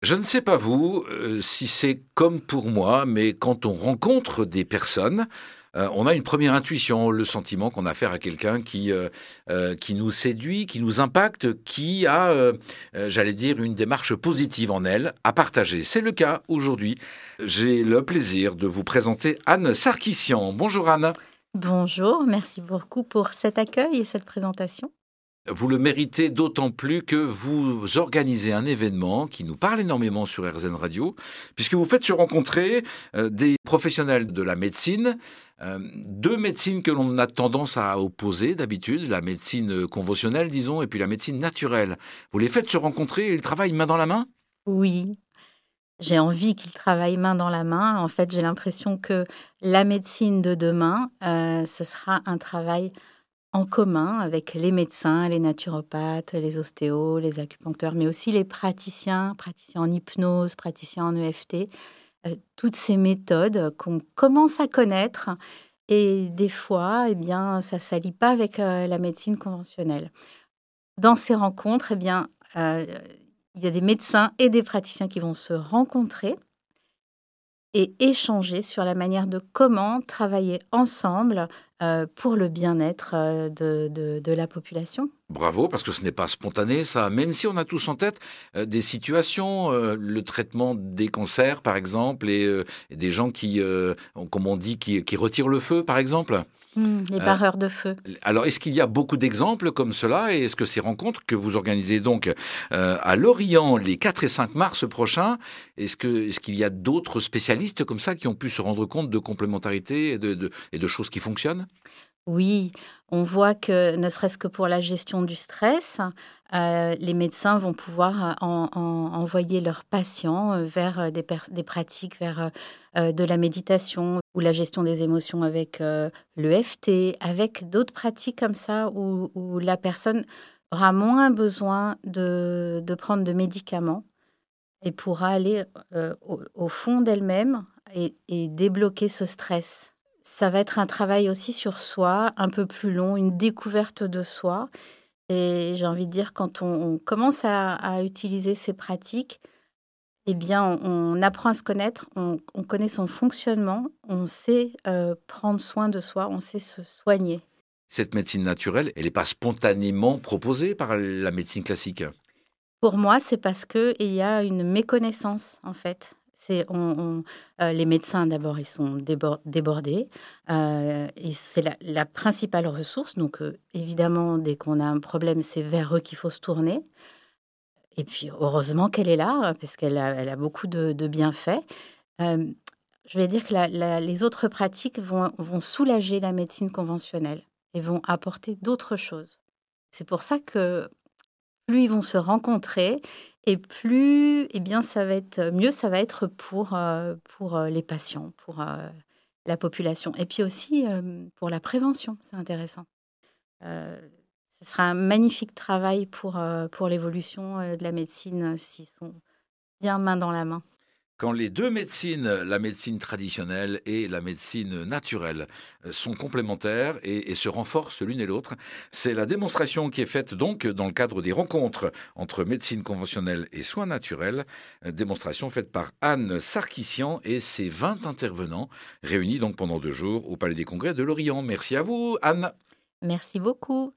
Je ne sais pas vous, euh, si c'est comme pour moi, mais quand on rencontre des personnes, euh, on a une première intuition, le sentiment qu'on a affaire à quelqu'un qui, euh, qui nous séduit, qui nous impacte, qui a, j'allais dire, une démarche positive en elle à partager. C'est le cas aujourd'hui. J'ai le plaisir de vous présenter Anne Sarkissian. Bonjour Anne. Bonjour, merci beaucoup pour cet accueil et cette présentation. Vous le méritez d'autant plus que vous organisez un événement qui nous parle énormément sur RZN Radio, puisque vous faites se rencontrer euh, des professionnels de la médecine, euh, deux médecines que l'on a tendance à opposer d'habitude, la médecine conventionnelle, disons, et puis la médecine naturelle. Vous les faites se rencontrer et ils travaillent main dans la main? Oui, j'ai envie qu'ils travaillent main dans la main. En fait, j'ai l'impression que la médecine de demain, euh, ce sera un travail en commun avec les médecins, les naturopathes, les ostéos, les acupuncteurs, mais aussi les praticiens, praticiens en hypnose, praticiens en EFT, euh, toutes ces méthodes qu'on commence à connaître et des fois, eh bien, ça s'allie pas avec euh, la médecine conventionnelle. Dans ces rencontres, eh bien, euh, il y a des médecins et des praticiens qui vont se rencontrer et échanger sur la manière de comment travailler ensemble pour le bien-être euh, de, la population. Bravo, parce que ce n'est pas spontané, ça. Même si on a tous en tête euh, des situations, le traitement des cancers, par exemple, et, des gens qui, comme on dit, qui retirent le feu, par exemple. Hmm, les barreurs de feu. Alors, est-ce qu'il y a beaucoup d'exemples comme cela et est-ce que ces rencontres que vous organisez donc euh, à Lorient les 4 et 5 mars prochains, est-ce qu'il est qu'il y a d'autres spécialistes comme ça qui ont pu se rendre compte de complémentarité et de, et de choses qui fonctionnent? Oui, on voit que ne serait-ce que pour la gestion du stress, euh, les médecins vont pouvoir envoyer leurs patients vers des, des pratiques, vers de la méditation ou la gestion des émotions avec l'EFT, avec d'autres pratiques comme ça où, la personne aura moins besoin de, prendre de médicaments et pourra aller au, fond d'elle-même et débloquer ce stress ça va être un travail aussi sur soi, un peu plus long, une découverte de soi. Et j'ai envie de dire, quand on, commence à, utiliser ces pratiques, eh bien, on, apprend à se connaître, on, connaît son fonctionnement, on sait euh, prendre soin de soi, on sait se soigner. Cette médecine naturelle, elle n'est pas spontanément proposée par la médecine classique? Pour moi, c'est parce qu'il y a une méconnaissance, en fait. C'est on, euh, les médecins d'abord ils sont débordés euh, et c'est la, principale ressource. Donc euh, évidemment dès qu'on a un problème c'est vers eux qu'il faut se tourner. Et puis heureusement qu'elle est là parce qu'elle a, beaucoup de, bienfaits. je vais dire que les autres pratiques vont, vont soulager la médecine conventionnelle et vont apporter d'autres choses. C'est pour ça que plus ils vont se rencontrer et plus, eh bien, ça va être mieux, ça va être pour, euh, pour euh, les patients, pour euh, la population. Et puis aussi pour la prévention, c'est intéressant. ce sera un magnifique travail pour, pour l'évolution de la médecine s'ils sont bien main dans la main. Quand les deux médecines, la médecine traditionnelle et la médecine naturelle, euh, sont complémentaires et, se renforcent l'une et l'autre, c'est la démonstration qui est faite donc dans le cadre des rencontres entre médecine conventionnelle et soins naturels, euh, démonstration faite par Anne Sarkissian et ses 20 intervenants réunis donc pendant deux jours au Palais des Congrès de Lorient. Merci à vous, Anne. Merci beaucoup.